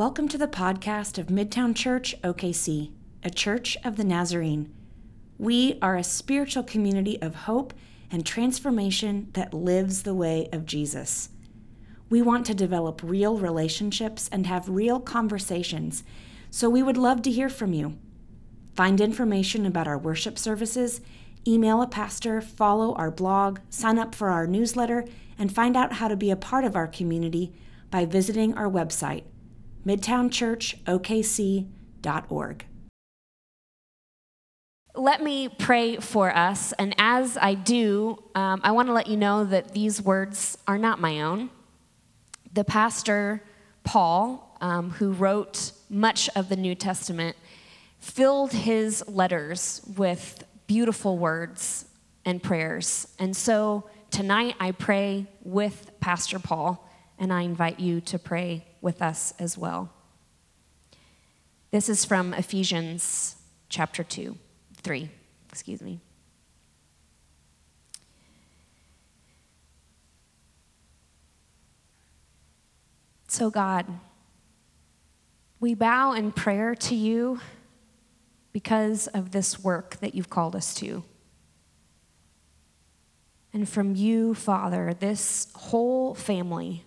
Welcome to the podcast of Midtown Church OKC, a church of the Nazarene. We are a spiritual community of hope and transformation that lives the way of Jesus. We want to develop real relationships and have real conversations, so we would love to hear from you. Find information about our worship services, email a pastor, follow our blog, sign up for our newsletter, and find out how to be a part of our community by visiting our website, midtownchurchokc.org. Let me pray for us, and as I do, um, I want to let you know that these words are not my own. The pastor, Paul, um, who wrote much of the New Testament, filled his letters with beautiful words and prayers. And so tonight I pray with Pastor Paul, and I invite you to pray with us as well. This is from Ephesians chapter 2, 3, excuse me. So, God, we bow in prayer to you because of this work that you've called us to. And from you, Father, this whole family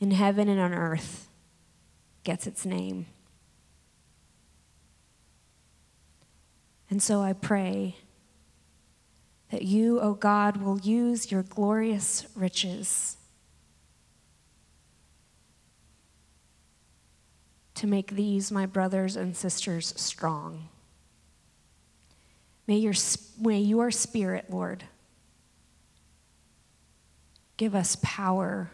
in heaven and on earth gets its name. And so I pray that you, O oh God, will use your glorious riches to make these, my brothers and sisters, strong. May your, may your spirit, Lord, give us power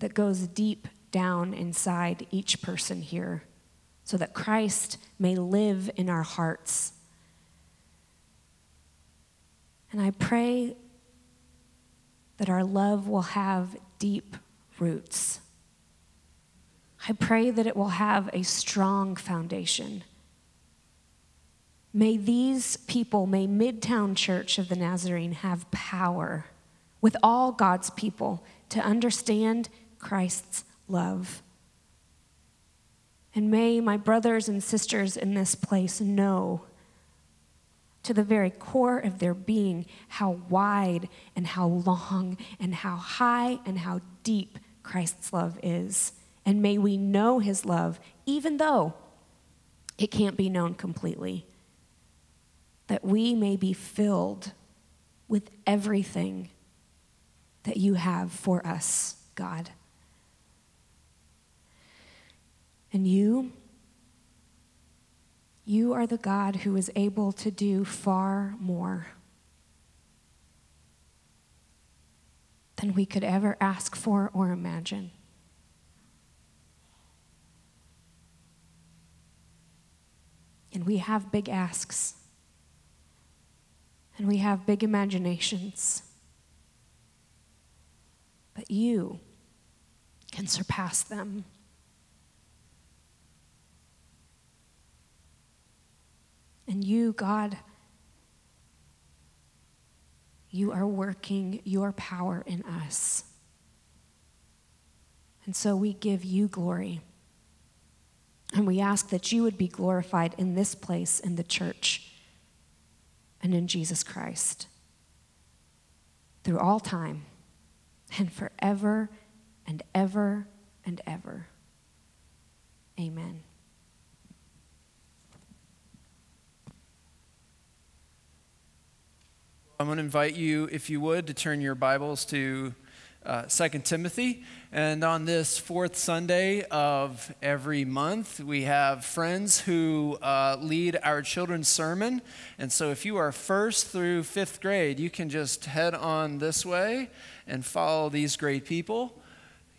that goes deep down inside each person here so that Christ may live in our hearts. And I pray that our love will have deep roots I pray that it will have a strong foundation. May these people, may Midtown Church of the Nazarene have power with all God's people to understand Christ's love. And may my brothers and sisters in this place know to the very core of their being how wide and how long and how high and how deep Christ's love is. And may we know his love, even though it can't be known completely. That we may be filled with everything that you have for us, God. And you, you are the God who is able to do far more than we could ever ask for or imagine. And we have big asks. And we have big imaginations. But you can surpass them. And you, God, you are working your power in us. And so we give you glory. And we ask that you would be glorified in this place, in the church, and in Jesus Christ through all time and forever and ever and ever. Amen. I'm going to invite you, if you would, to turn your Bibles to uh, 2 Timothy. And on this fourth Sunday of every month, we have friends who uh, lead our children's sermon. And so if you are first through fifth grade, you can just head on this way and follow these great people.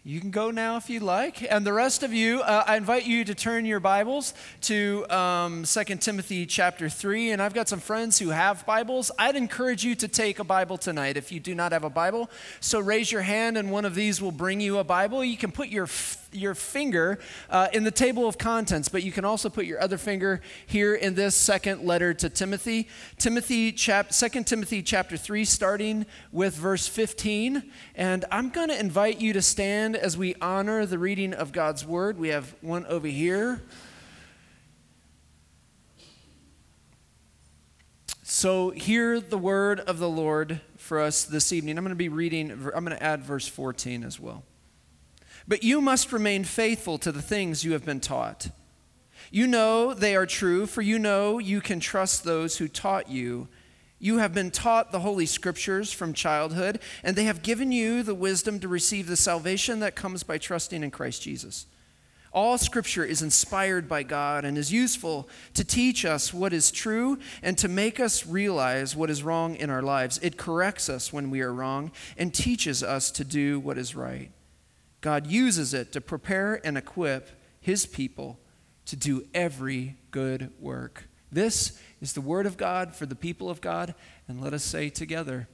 You can go now if you'd like. And the rest of you, uh, I invite you to turn your Bibles to um, 2 Timothy chapter 3. And I've got some friends who have Bibles. I'd encourage you to take a Bible tonight if you do not have a Bible. So raise your hand, and one of these will bring you a Bible. You can put your your finger uh, in the table of contents, but you can also put your other finger here in this second letter to Timothy. Timothy, chap, 2 Timothy chapter 3, starting with verse 15. And I'm going to invite you to stand as we honor the reading of God's word. We have one over here. So, hear the word of the Lord for us this evening. I'm going to be reading, I'm going to add verse 14 as well. But you must remain faithful to the things you have been taught. You know they are true, for you know you can trust those who taught you. You have been taught the Holy Scriptures from childhood, and they have given you the wisdom to receive the salvation that comes by trusting in Christ Jesus. All scripture is inspired by God and is useful to teach us what is true and to make us realize what is wrong in our lives. It corrects us when we are wrong and teaches us to do what is right. God uses it to prepare and equip his people to do every good work. This is the word of God for the people of God, and let us say together,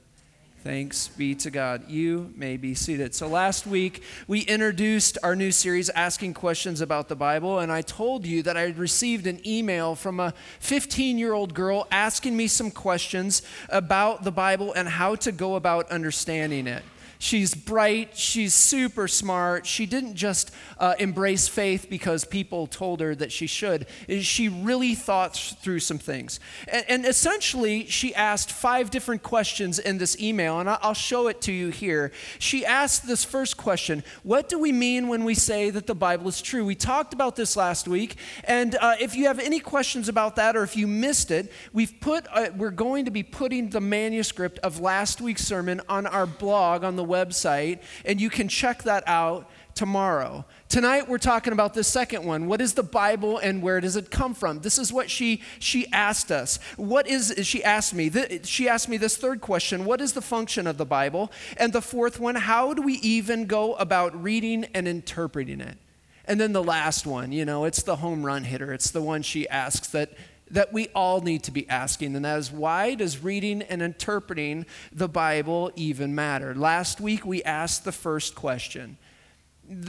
Thanks be to God. You may be seated. So, last week we introduced our new series, Asking Questions About the Bible, and I told you that I had received an email from a 15 year old girl asking me some questions about the Bible and how to go about understanding it. She's bright. She's super smart. She didn't just uh, embrace faith because people told her that she should. She really thought through some things. And, and essentially, she asked five different questions in this email, and I'll show it to you here. She asked this first question What do we mean when we say that the Bible is true? We talked about this last week. And uh, if you have any questions about that, or if you missed it, we've put, uh, we're going to be putting the manuscript of last week's sermon on our blog on the website, and you can check that out tomorrow. Tonight we're talking about the second one. What is the Bible and where does it come from? This is what she she asked us. What is she asked me? She asked me this third question, what is the function of the Bible? And the fourth one, how do we even go about reading and interpreting it? And then the last one, you know, it's the home run hitter. It's the one she asks that that we all need to be asking, and that is why does reading and interpreting the Bible even matter? Last week we asked the first question.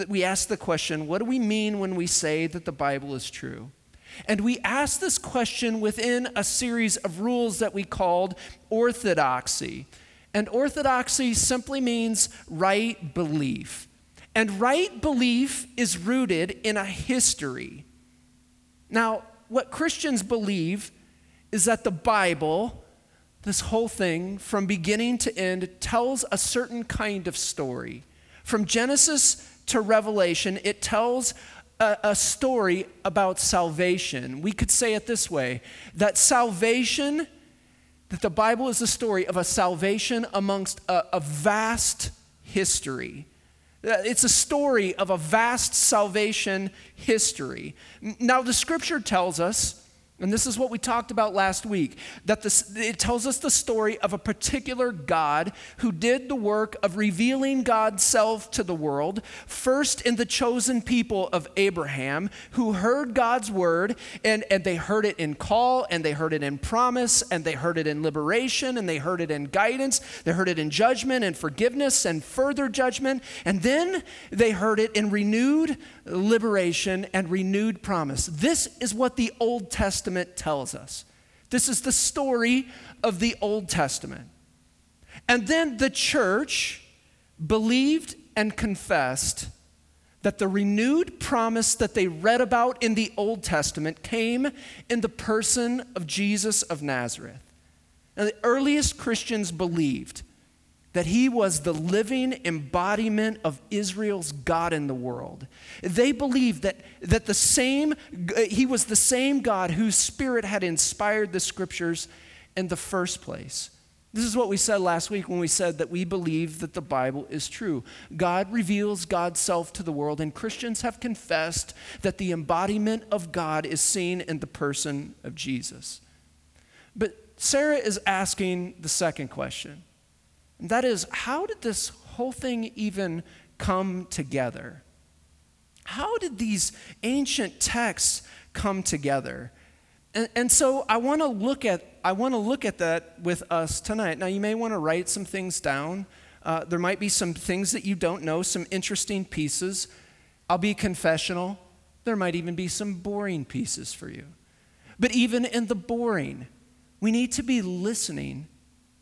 We asked the question, what do we mean when we say that the Bible is true? And we asked this question within a series of rules that we called orthodoxy. And orthodoxy simply means right belief. And right belief is rooted in a history. Now, what Christians believe is that the Bible, this whole thing, from beginning to end, tells a certain kind of story. From Genesis to Revelation, it tells a, a, story about salvation. We could say it this way that salvation, that the Bible is a story of a salvation amongst a, a vast history. Uh, it's a story of a vast salvation history. Now, the scripture tells us and this is what we talked about last week that this, it tells us the story of a particular God who did the work of revealing God's self to the world, first in the chosen people of Abraham, who heard God's word, and, and they heard it in call, and they heard it in promise, and they heard it in liberation, and they heard it in guidance, they heard it in judgment and forgiveness and further judgment, and then they heard it in renewed liberation and renewed promise. This is what the Old Testament tells us. This is the story of the Old Testament. And then the church believed and confessed that the renewed promise that they read about in the Old Testament came in the person of Jesus of Nazareth. Now, the earliest Christians believed that he was the living embodiment of Israel's God in the world. They believed that, that the same, he was the same God whose spirit had inspired the scriptures in the first place. This is what we said last week when we said that we believe that the Bible is true. God reveals God's self to the world, and Christians have confessed that the embodiment of God is seen in the person of Jesus. But Sarah is asking the second question that is, how did this whole thing even come together? How did these ancient texts come together? And, and so I want to look at I want to look at that with us tonight. Now you may want to write some things down. Uh, there might be some things that you don't know, some interesting pieces. I'll be confessional. There might even be some boring pieces for you. But even in the boring, we need to be listening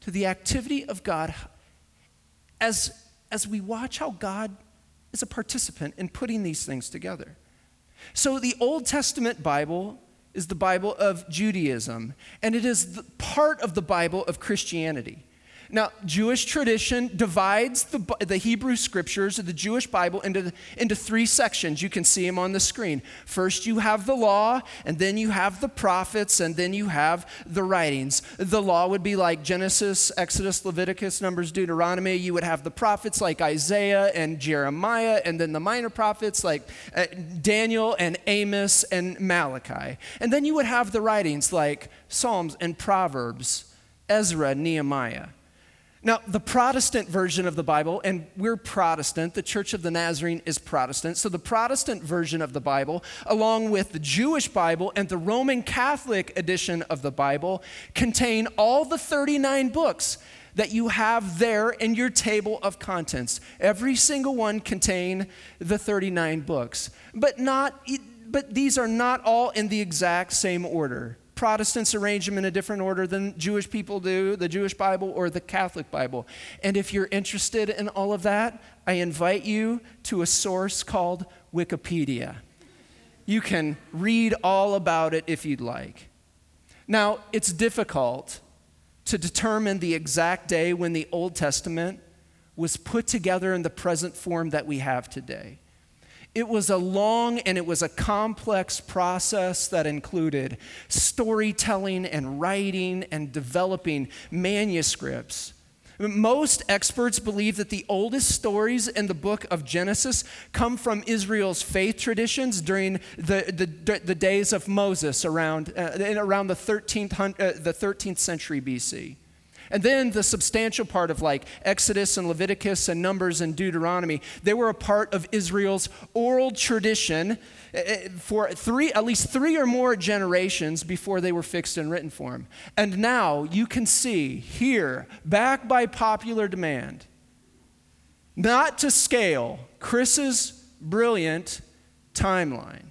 to the activity of God as, as we watch how God is a participant in putting these things together. So, the Old Testament Bible is the Bible of Judaism, and it is part of the Bible of Christianity. Now, Jewish tradition divides the, the Hebrew scriptures, the Jewish Bible, into, into three sections. You can see them on the screen. First, you have the law, and then you have the prophets, and then you have the writings. The law would be like Genesis, Exodus, Leviticus, Numbers, Deuteronomy. You would have the prophets like Isaiah and Jeremiah, and then the minor prophets like uh, Daniel and Amos and Malachi. And then you would have the writings like Psalms and Proverbs, Ezra, Nehemiah. Now, the Protestant version of the Bible, and we're Protestant, the Church of the Nazarene is Protestant. So, the Protestant version of the Bible, along with the Jewish Bible and the Roman Catholic edition of the Bible, contain all the 39 books that you have there in your table of contents. Every single one contain the 39 books. But not but these are not all in the exact same order. Protestants arrange them in a different order than Jewish people do, the Jewish Bible or the Catholic Bible. And if you're interested in all of that, I invite you to a source called Wikipedia. You can read all about it if you'd like. Now, it's difficult to determine the exact day when the Old Testament was put together in the present form that we have today. It was a long and it was a complex process that included storytelling and writing and developing manuscripts. Most experts believe that the oldest stories in the book of Genesis come from Israel's faith traditions during the, the, the days of Moses around, uh, around the, 13th, uh, the 13th century BC. And then the substantial part of like Exodus and Leviticus and Numbers and Deuteronomy, they were a part of Israel's oral tradition eh, eh, for three, at least three or more generations before they were fixed in written form. And now you can see here, back by popular demand, not to scale, Chris's brilliant timeline.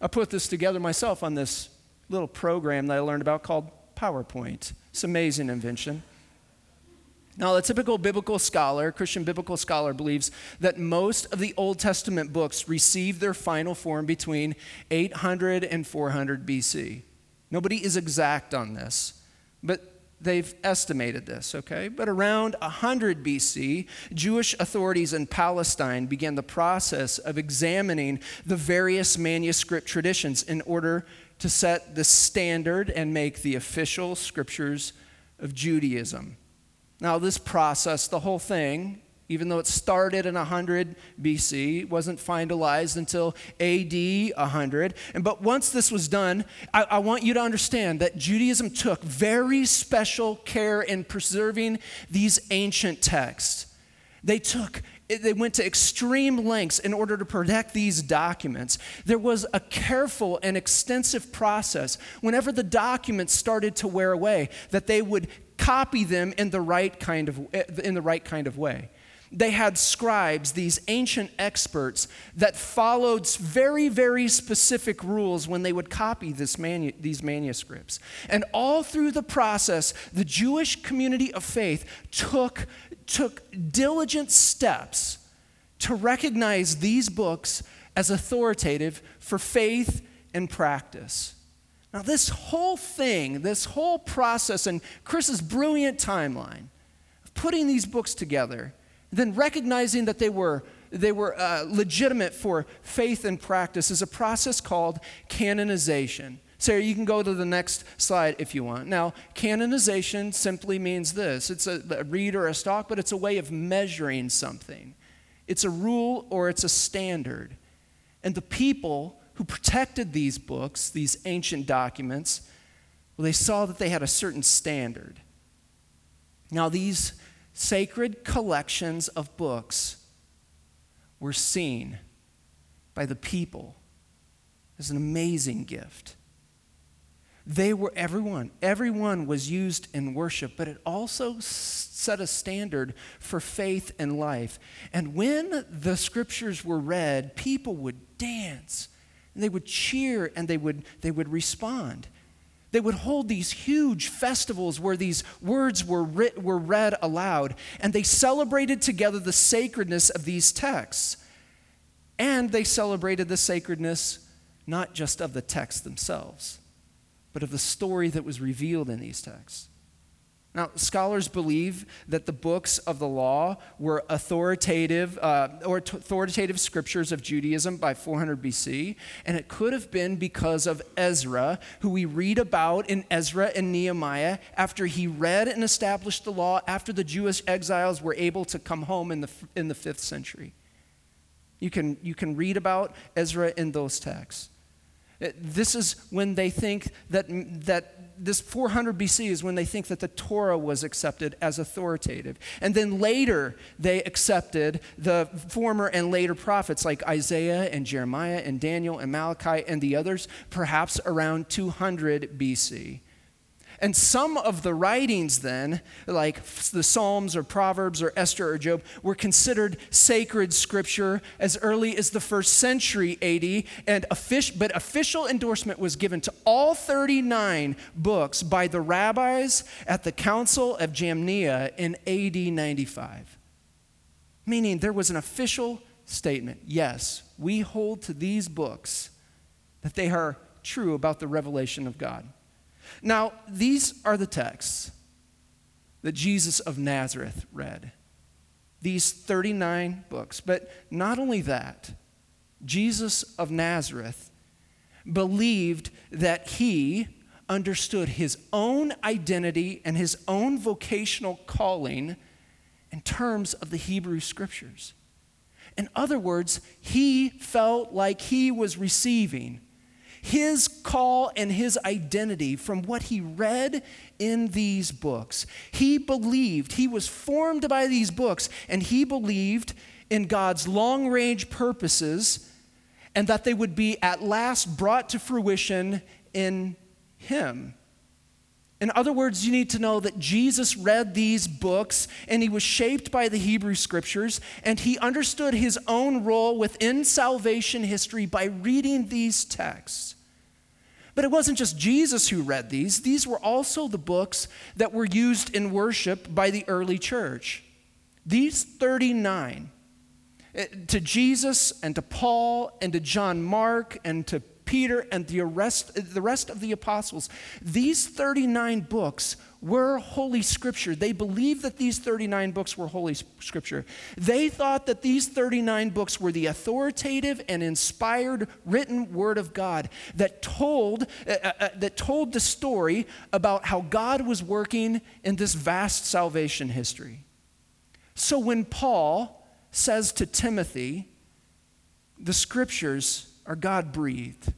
I put this together myself on this little program that I learned about called PowerPoint. It's amazing invention. Now, the typical biblical scholar, Christian biblical scholar, believes that most of the Old Testament books received their final form between 800 and 400 BC. Nobody is exact on this, but they've estimated this, okay? But around 100 BC, Jewish authorities in Palestine began the process of examining the various manuscript traditions in order to set the standard and make the official scriptures of Judaism. Now, this process, the whole thing, even though it started in 100 BC, wasn't finalized until AD 100. And, but once this was done, I, I want you to understand that Judaism took very special care in preserving these ancient texts. They took they went to extreme lengths in order to protect these documents. There was a careful and extensive process whenever the documents started to wear away that they would copy them in the right kind of, eh, in the right kind of way. They had scribes, these ancient experts, that followed very, very specific rules when they would copy manu- these manuscripts. And all through the process, the Jewish community of faith took took diligent steps to recognize these books as authoritative for faith and practice. Now, this whole thing, this whole process, and Chris's brilliant timeline of putting these books together, then recognizing that they were, they were uh, legitimate for faith and practice, is a process called canonization. Sarah, you can go to the next slide if you want. Now, canonization simply means this it's a, a reed or a stalk, but it's a way of measuring something. It's a rule or it's a standard. And the people who protected these books, these ancient documents, well, they saw that they had a certain standard. Now, these sacred collections of books were seen by the people as an amazing gift. They were everyone, everyone was used in worship, but it also set a standard for faith and life. And when the scriptures were read, people would dance, and they would cheer, and they would, they would respond. They would hold these huge festivals where these words were, writ, were read aloud, and they celebrated together the sacredness of these texts. And they celebrated the sacredness not just of the texts themselves but of the story that was revealed in these texts. Now, scholars believe that the books of the law were authoritative uh, or t- authoritative scriptures of Judaism by 400 BC, and it could have been because of Ezra, who we read about in Ezra and Nehemiah after he read and established the law after the Jewish exiles were able to come home in the, in the fifth century. You can, you can read about Ezra in those texts. Uh, this is when they think that, that this 400 BC is when they think that the Torah was accepted as authoritative. And then later, they accepted the former and later prophets like Isaiah and Jeremiah and Daniel and Malachi and the others, perhaps around 200 BC. And some of the writings, then, like the Psalms or Proverbs or Esther or Job, were considered sacred scripture as early as the first century AD. And official, but official endorsement was given to all 39 books by the rabbis at the Council of Jamnia in AD 95. Meaning there was an official statement yes, we hold to these books that they are true about the revelation of God. Now, these are the texts that Jesus of Nazareth read. These 39 books. But not only that, Jesus of Nazareth believed that he understood his own identity and his own vocational calling in terms of the Hebrew scriptures. In other words, he felt like he was receiving his call and his identity from what he read in these books. He believed, he was formed by these books, and he believed in God's long range purposes and that they would be at last brought to fruition in him. In other words, you need to know that Jesus read these books and he was shaped by the Hebrew scriptures and he understood his own role within salvation history by reading these texts. But it wasn't just Jesus who read these, these were also the books that were used in worship by the early church. These 39, eh, to Jesus and to Paul and to John Mark and to Peter and the rest, the rest of the apostles, these 39 books were Holy Scripture. They believed that these 39 books were Holy Scripture. They thought that these 39 books were the authoritative and inspired written Word of God that told, uh, uh, uh, that told the story about how God was working in this vast salvation history. So when Paul says to Timothy, the Scriptures are God breathed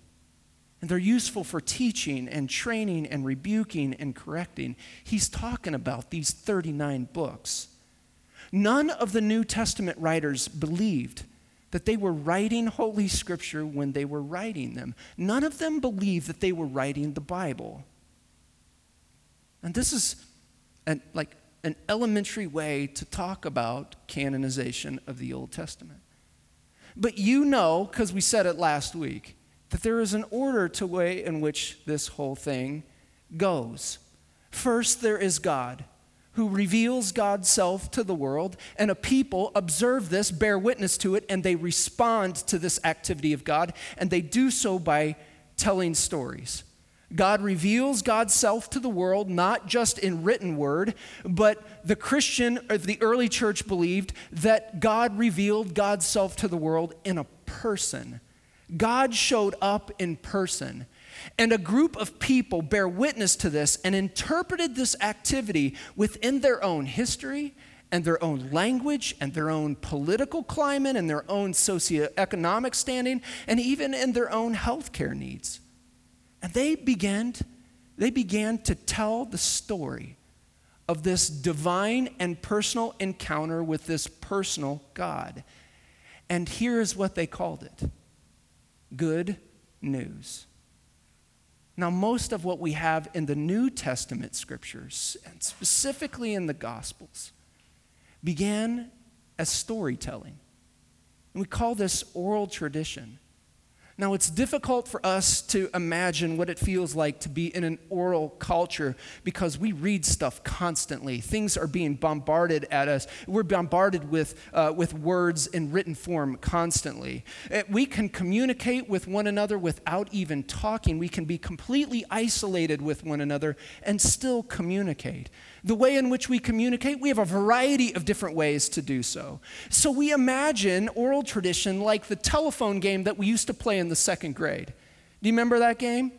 and they're useful for teaching and training and rebuking and correcting. He's talking about these 39 books. None of the New Testament writers believed that they were writing Holy Scripture when they were writing them. None of them believed that they were writing the Bible. And this is an, like an elementary way to talk about canonization of the Old Testament. But you know, because we said it last week, that there is an order to way in which this whole thing goes. First, there is God who reveals God's self to the world, and a people observe this, bear witness to it, and they respond to this activity of God, and they do so by telling stories. God reveals God's self to the world, not just in written word, but the Christian or the early church believed that God revealed God's self to the world in a person. God showed up in person. And a group of people bear witness to this and interpreted this activity within their own history and their own language and their own political climate and their own socioeconomic standing and even in their own healthcare needs. And they began, they began to tell the story of this divine and personal encounter with this personal God. And here is what they called it good news. Now, most of what we have in the New Testament scriptures, and specifically in the Gospels, began as storytelling. And we call this oral tradition. Now, it's difficult for us to imagine what it feels like to be in an oral culture because we read stuff constantly. Things are being bombarded at us. We're bombarded with, uh, with words in written form constantly. Uh, we can communicate with one another without even talking. We can be completely isolated with one another and still communicate the way in which we communicate, we have a variety of different ways to do so. So we imagine oral tradition like the telephone game that we used to play in the second grade. Do you remember that game?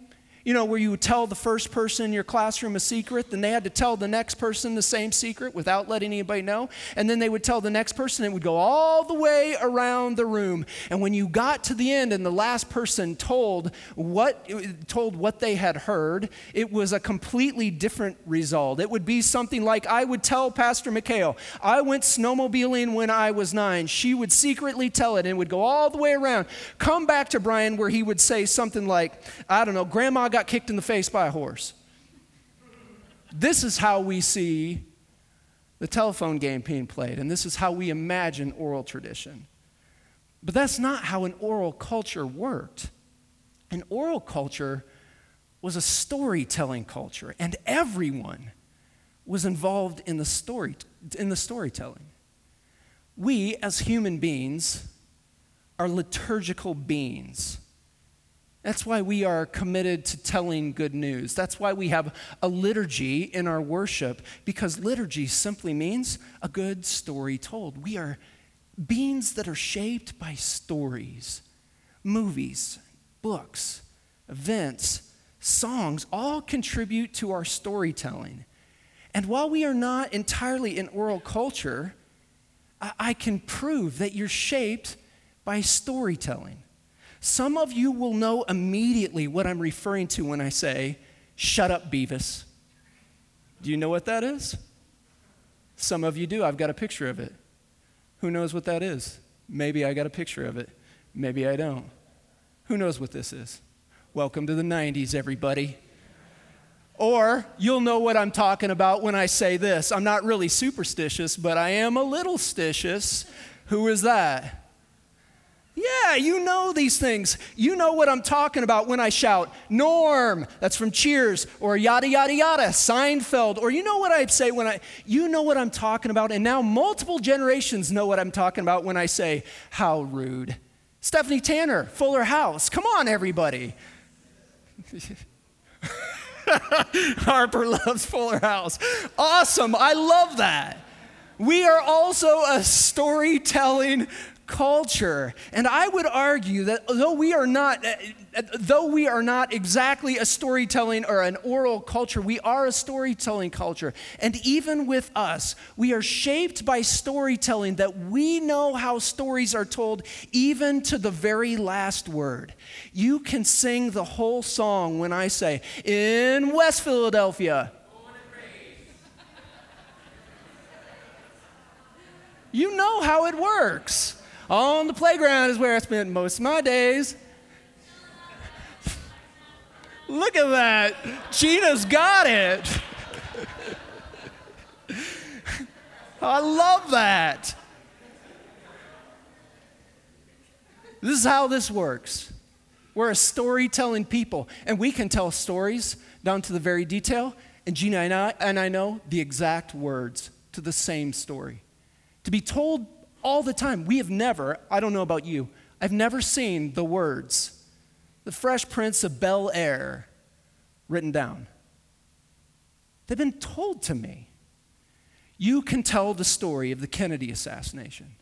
You know, where you would tell the first person in your classroom a secret, then they had to tell the next person the same secret without letting anybody know. And then they would tell the next person, it would go all the way around the room. And when you got to the end and the last person told what, told what they had heard, it was a completely different result. It would be something like I would tell Pastor McHale, I went snowmobiling when I was nine. She would secretly tell it and it would go all the way around. Come back to Brian where he would say something like, I don't know, Grandma got kicked in the face by a horse. This is how we see the telephone game being played, and this is how we imagine oral tradition. But that's not how an oral culture worked. An oral culture was a storytelling culture, and everyone was involved in the story in the storytelling. We as human beings are liturgical beings. That's why we are committed to telling good news. That's why we have a liturgy in our worship, because liturgy simply means a good story told. We are beings that are shaped by stories, movies, books, events, songs, all contribute to our storytelling. And while we are not entirely in oral culture, I can prove that you're shaped by storytelling. Some of you will know immediately what I'm referring to when I say, Shut up, Beavis. Do you know what that is? Some of you do. I've got a picture of it. Who knows what that is? Maybe I got a picture of it. Maybe I don't. Who knows what this is? Welcome to the 90s, everybody. Or you'll know what I'm talking about when I say this. I'm not really superstitious, but I am a little stitious. Who is that? Yeah, you know these things. You know what I'm talking about when I shout, Norm, that's from Cheers, or yada, yada, yada, Seinfeld, or you know what I'd say when I, you know what I'm talking about. And now multiple generations know what I'm talking about when I say, how rude. Stephanie Tanner, Fuller House. Come on, everybody. Harper loves Fuller House. Awesome. I love that. We are also a storytelling culture. And I would argue that though we are not uh, uh, though we are not exactly a storytelling or an oral culture, we are a storytelling culture. And even with us, we are shaped by storytelling that we know how stories are told even to the very last word. You can sing the whole song when I say in West Philadelphia. You know how it works. On the playground is where I spent most of my days. Look at that. Gina's got it. I love that. This is how this works. We're a storytelling people, and we can tell stories down to the very detail. And Gina and I, and I know the exact words to the same story. To be told all the time. We have never, I don't know about you, I've never seen the words, the Fresh Prince of Bel Air, written down. They've been told to me. You can tell the story of the Kennedy assassination.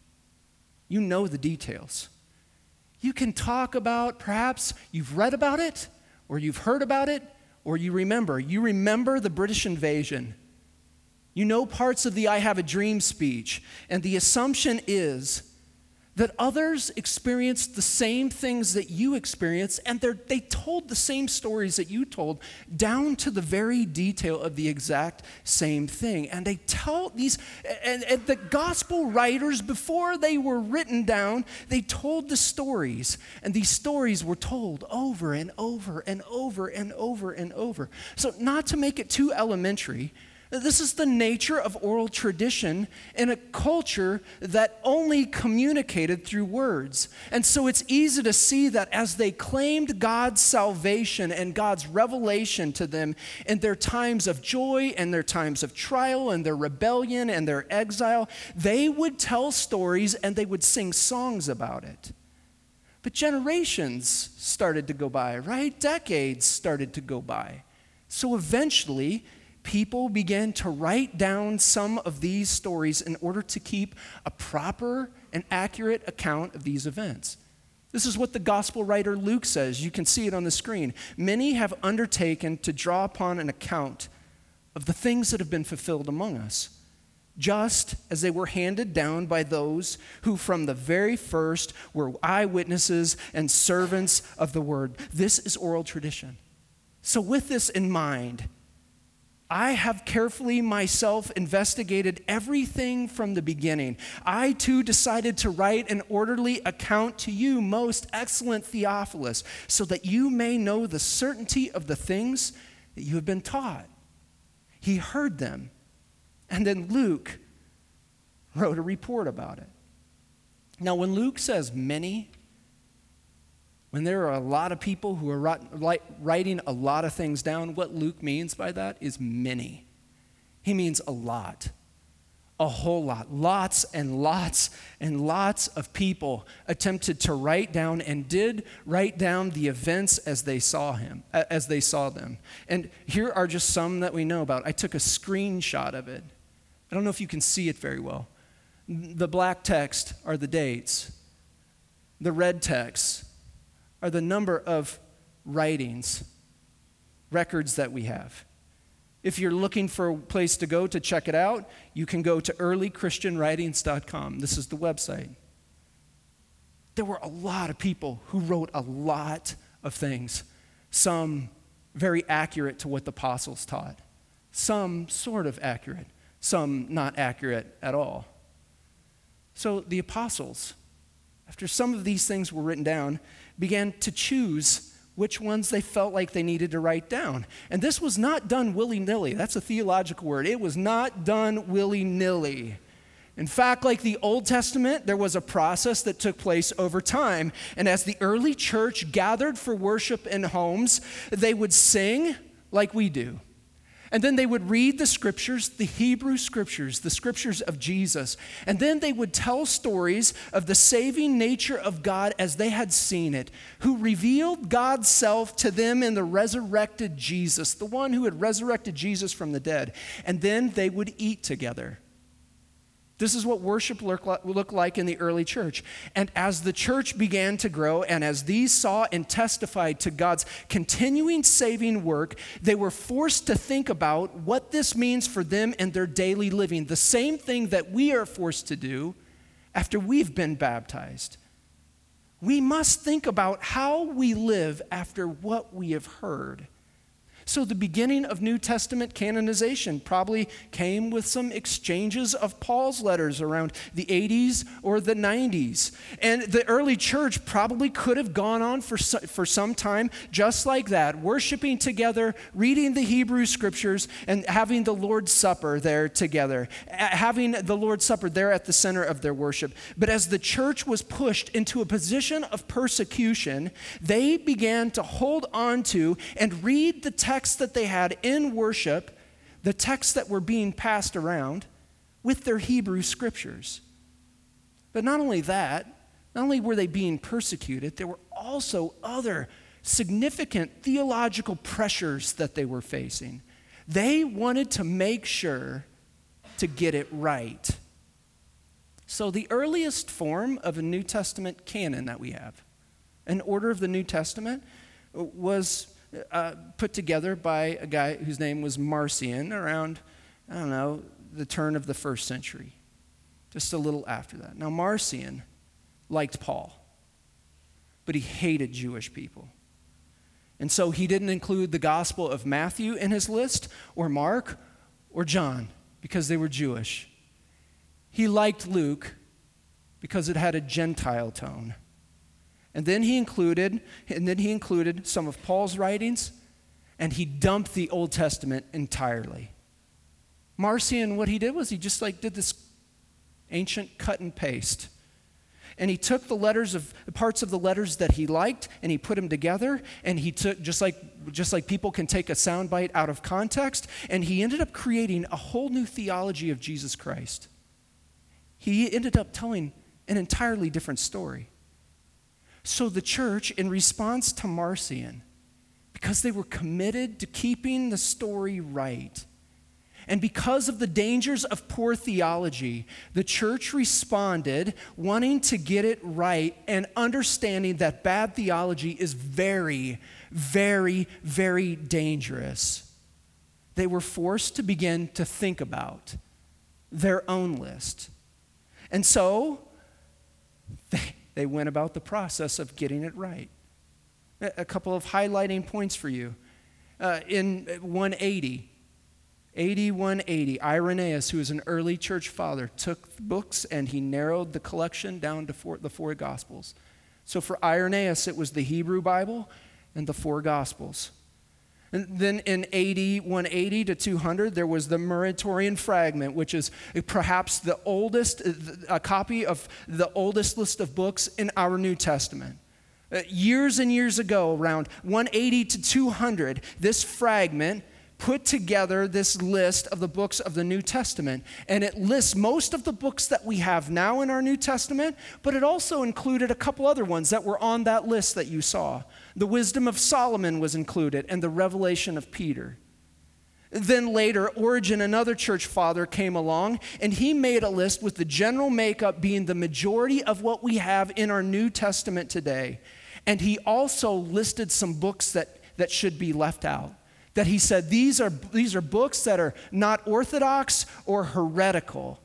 You know the details. You can talk about, perhaps you've read about it, or you've heard about it, or you remember. You remember the British invasion. You know parts of the I Have a Dream speech, and the assumption is that others experienced the same things that you experienced, and they told the same stories that you told, down to the very detail of the exact same thing. And they tell these, and, and the gospel writers, before they were written down, they told the stories. And these stories were told over and over and over and over and over. So, not to make it too elementary, this is the nature of oral tradition in a culture that only communicated through words. And so it's easy to see that as they claimed God's salvation and God's revelation to them in their times of joy and their times of trial and their rebellion and their exile, they would tell stories and they would sing songs about it. But generations started to go by, right? Decades started to go by. So eventually, people began to write down some of these stories in order to keep a proper and accurate account of these events. This is what the gospel writer Luke says. You can see it on the screen. Many have undertaken to draw upon an account of the things that have been fulfilled among us, just as they were handed down by those who from the very first were eyewitnesses and servants of the word. This is oral tradition. So, with this in mind, I have carefully myself investigated everything from the beginning. I too decided to write an orderly account to you, most excellent Theophilus, so that you may know the certainty of the things that you have been taught. He heard them, and then Luke wrote a report about it. Now, when Luke says many, when there are a lot of people who are writing a lot of things down, what Luke means by that is many. He means a lot, a whole lot. Lots and lots and lots of people attempted to write down and did write down the events as they saw him, as they saw them. And here are just some that we know about. I took a screenshot of it. I don't know if you can see it very well. The black text are the dates. The red text are the number of writings, records that we have. If you're looking for a place to go to check it out, you can go to earlychristianwritings.com. This is the website. There were a lot of people who wrote a lot of things, some very accurate to what the apostles taught, some sort of accurate, some not accurate at all. So the apostles, after some of these things were written down, began to choose which ones they felt like they needed to write down. And this was not done willy nilly. That's a theological word. It was not done willy nilly. In fact, like the Old Testament, there was a process that took place over time. And as the early church gathered for worship in homes, they would sing like we do. And then they would read the scriptures, the Hebrew scriptures, the scriptures of Jesus. And then they would tell stories of the saving nature of God as they had seen it, who revealed God's self to them in the resurrected Jesus, the one who had resurrected Jesus from the dead. And then they would eat together. This is what worship looked like in the early church. And as the church began to grow, and as these saw and testified to God's continuing saving work, they were forced to think about what this means for them in their daily living. The same thing that we are forced to do after we've been baptized. We must think about how we live after what we have heard. So, the beginning of New Testament canonization probably came with some exchanges of Paul's letters around the 80s or the 90s. And the early church probably could have gone on for, for some time just like that, worshiping together, reading the Hebrew scriptures, and having the Lord's Supper there together, having the Lord's Supper there at the center of their worship. But as the church was pushed into a position of persecution, they began to hold on to and read the text texts that they had in worship, the texts that were being passed around with their Hebrew scriptures. But not only that, not only were they being persecuted, there were also other significant theological pressures that they were facing. They wanted to make sure to get it right. So, the earliest form of a New Testament canon that we have, an order of the New Testament, was uh, put together by a guy whose name was Marcion around, I don't know, the turn of the first century, just a little after that. Now, Marcion liked Paul, but he hated Jewish people. And so he didn't include the Gospel of Matthew in his list, or Mark, or John, because they were Jewish. He liked Luke because it had a Gentile tone. And then he included, and then he included some of Paul's writings, and he dumped the Old Testament entirely. Marcion, what he did was he just like did this ancient cut and paste. And he took the letters of parts of the letters that he liked and he put them together. And he took, just like, just like people can take a soundbite out of context, and he ended up creating a whole new theology of Jesus Christ. He ended up telling an entirely different story. So the church, in response to Marcion, because they were committed to keeping the story right, and because of the dangers of poor theology, the church responded wanting to get it right and understanding that bad theology is very, very, very dangerous. They were forced to begin to think about their own list. And so they, they went about the process of getting it right. A couple of highlighting points for you. Uh, in 180, AD 180, Irenaeus, who was an early church father, took books and he narrowed the collection down to four, the four Gospels. So for Irenaeus, it was the Hebrew Bible and the four Gospels. And then in AD 180 to 200, there was the Muratorian fragment, which is perhaps the oldest, a copy of the oldest list of books in our New Testament. Uh, years and years ago, around 180 to 200, this fragment put together this list of the books of the New Testament. And it lists most of the books that we have now in our New Testament, but it also included a couple other ones that were on that list that you saw. The wisdom of Solomon was included, and the revelation of Peter. Then later, Origen, another church father, came along and he made a list with the general makeup being the majority of what we have in our New Testament today. And he also listed some books that, that should be left out that he said these are, these are books that are not orthodox or heretical.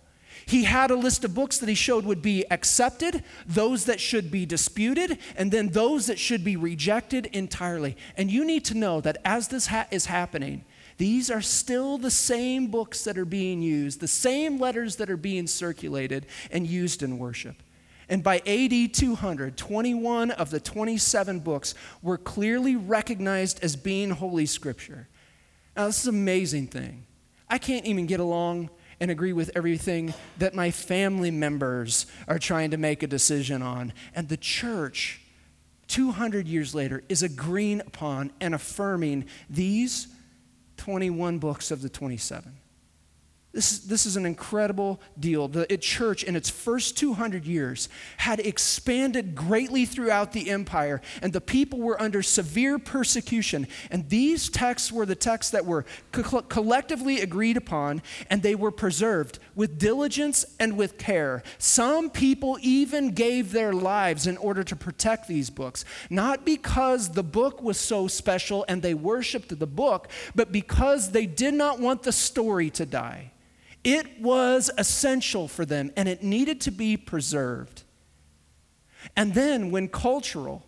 He had a list of books that he showed would be accepted, those that should be disputed, and then those that should be rejected entirely. And you need to know that as this ha- is happening, these are still the same books that are being used, the same letters that are being circulated and used in worship. And by AD 200, 21 of the 27 books were clearly recognized as being Holy Scripture. Now, this is an amazing thing. I can't even get along and agree with everything that my family members are trying to make a decision on. And the church, 200 years later, is agreeing upon and affirming these 21 books of the 27. This, this is an incredible deal. The church, in its first 200 years, had expanded greatly throughout the empire, and the people were under severe persecution. And these texts were the texts that were co- collectively agreed upon, and they were preserved with diligence and with care. Some people even gave their lives in order to protect these books, not because the book was so special and they worshiped the book, but because they did not want the story to die. It was essential for them and it needed to be preserved. And then, when cultural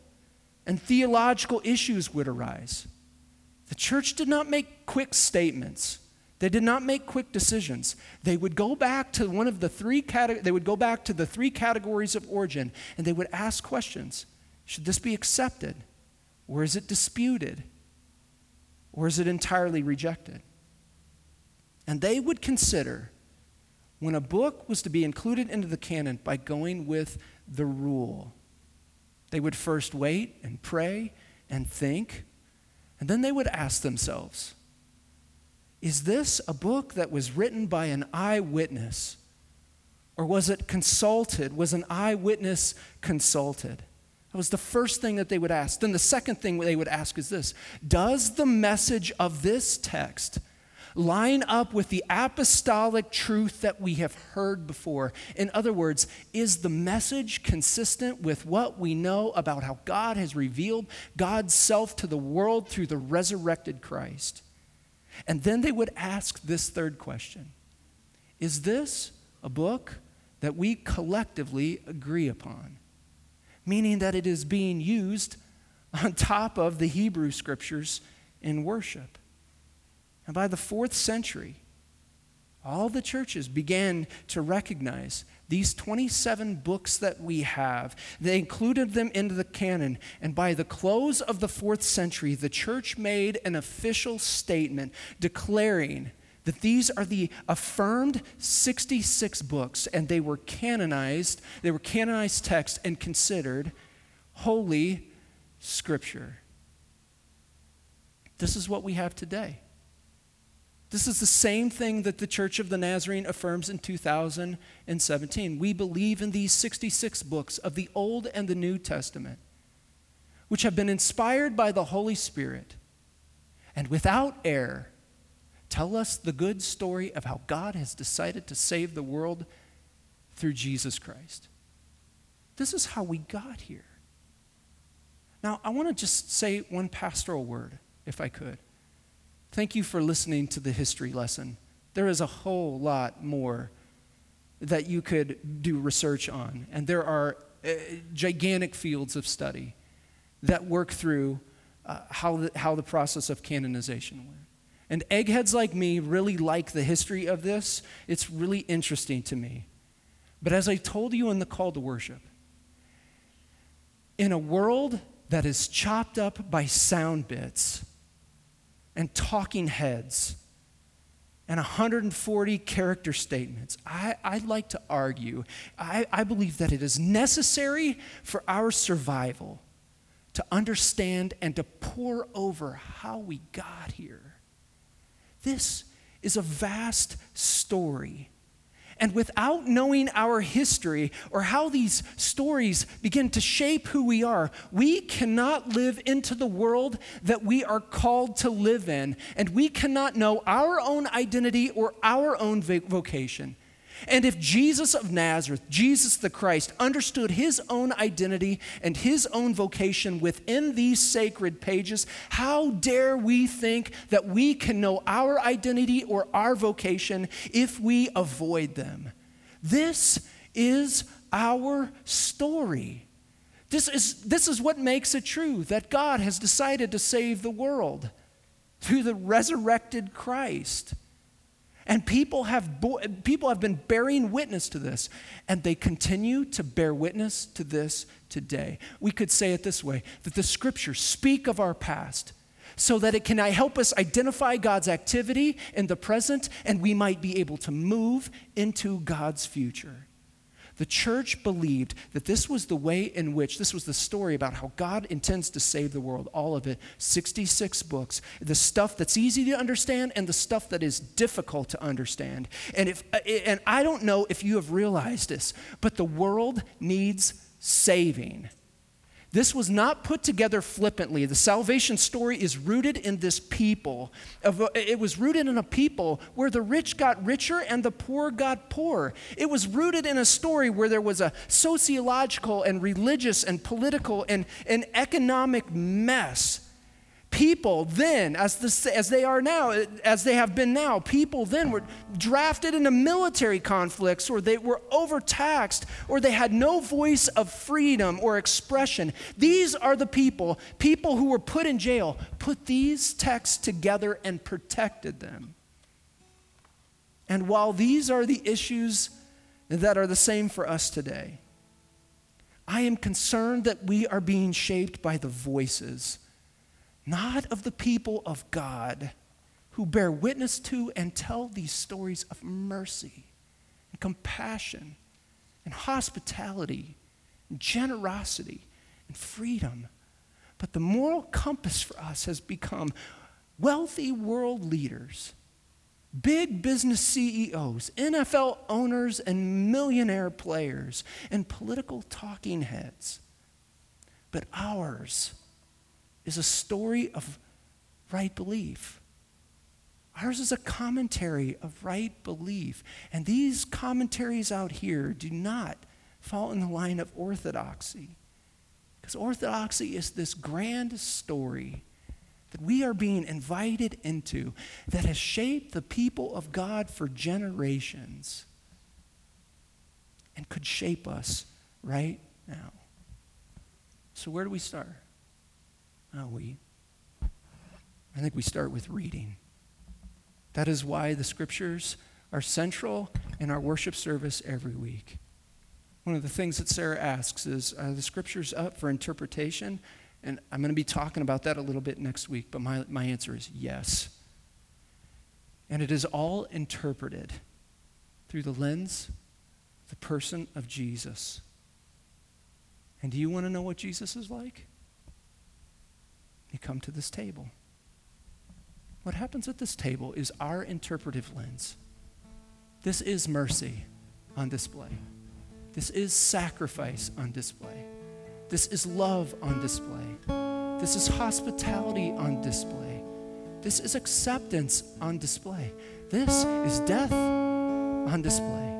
and theological issues would arise, the church did not make quick statements. They did not make quick decisions. They would go back to one of the three they would go back to the three categories of origin and they would ask questions. Should this be accepted? Or is it disputed? Or is it entirely rejected? And they would consider when a book was to be included into the canon by going with the rule. They would first wait and pray and think, and then they would ask themselves Is this a book that was written by an eyewitness? Or was it consulted? Was an eyewitness consulted? That was the first thing that they would ask. Then the second thing they would ask is this Does the message of this text line up with the apostolic truth that we have heard before? In other words, is the message consistent with what we know about how God has revealed God's self to the world through the resurrected Christ? And then they would ask this third question Is this a book that we collectively agree upon? meaning that it is being used on top of the Hebrew scriptures in worship. And by the fourth century, all the churches began to recognize these 27 books that we have. They included them into the canon. And by the close of the fourth century, the church made an official statement declaring that these are the affirmed 66 books and they were canonized, they were canonized texts and considered holy scripture. This is what we have today. This is the same thing that the Church of the Nazarene affirms in 2017. We believe in these 66 books of the Old and the New Testament, which have been inspired by the Holy Spirit and without error tell us the good story of how God has decided to save the world through Jesus Christ. This is how we got here. Now, I want to just say one pastoral word, if I could. Thank you for listening to the history lesson. There is a whole lot more that you could do research on, and there are uh, gigantic fields of study that work through uh, how, the, how the process of canonization went. And eggheads like me really like the history of this. It's really interesting to me. But as I told you in the call to worship, in a world that is chopped up by sound bits and talking heads and 140 character statements, I, I'd like to argue, I, I believe that it is necessary for our survival to understand and to pore over how we got here. This is a vast story. And without knowing our history or how these stories begin to shape who we are, we cannot live into the world that we are called to live in. And we cannot know our own identity or our own vocation. And if Jesus of Nazareth, Jesus the Christ, understood his own identity and his own vocation within these sacred pages, how dare we think that we can know our identity or our vocation if we avoid them? This is our story. This is, this is what makes it true that God has decided to save the world through the resurrected Christ. And people have, bo- people have been bearing witness to this, and they continue to bear witness to this today. We could say it this way that the scriptures speak of our past so that it can help us identify God's activity in the present, and we might be able to move into God's future. The church believed that this was the way in which, this was the story about how God intends to save the world, all of it, 66 books, the stuff that's easy to understand and the stuff that is difficult to understand. And, if, uh, and I don't know if you have realized this, but the world needs saving. This was not put together flippantly. The salvation story is rooted in this people. It was rooted in a people where the rich got richer and the poor got poorer. It was rooted in a story where there was a sociological and religious and political and, and economic mess people then, as, the, as they are now, as they have been now, people then were drafted into military conflicts or they were overtaxed or they had no voice of freedom or expression. These are the people, people who were put in jail, put these texts together and protected them. And while these are the issues that are the same for us today, I am concerned that we are being shaped by the voices not of the people of God who bear witness to and tell these stories of mercy and compassion and hospitality and generosity and freedom. But the moral compass for us has become wealthy world leaders, big business CEOs, NFL owners, and millionaire players, and political talking heads. But ours is a story of right belief. Ours is a commentary of right belief. And these commentaries out here do not fall in the line of orthodoxy. Because orthodoxy is this grand story that we are being invited into that has shaped the people of God for generations and could shape us right now. So, where do we start? We, I think we start with reading. That is why the scriptures are central in our worship service every week. One of the things that Sarah asks is Are the scriptures up for interpretation? And I'm going to be talking about that a little bit next week, but my, my answer is yes. And it is all interpreted through the lens, the person of Jesus. And do you want to know what Jesus is like? You come to this table. What happens at this table is our interpretive lens. This is mercy on display. This is sacrifice on display. This is love on display. This is hospitality on display. This is acceptance on display. This is death on display.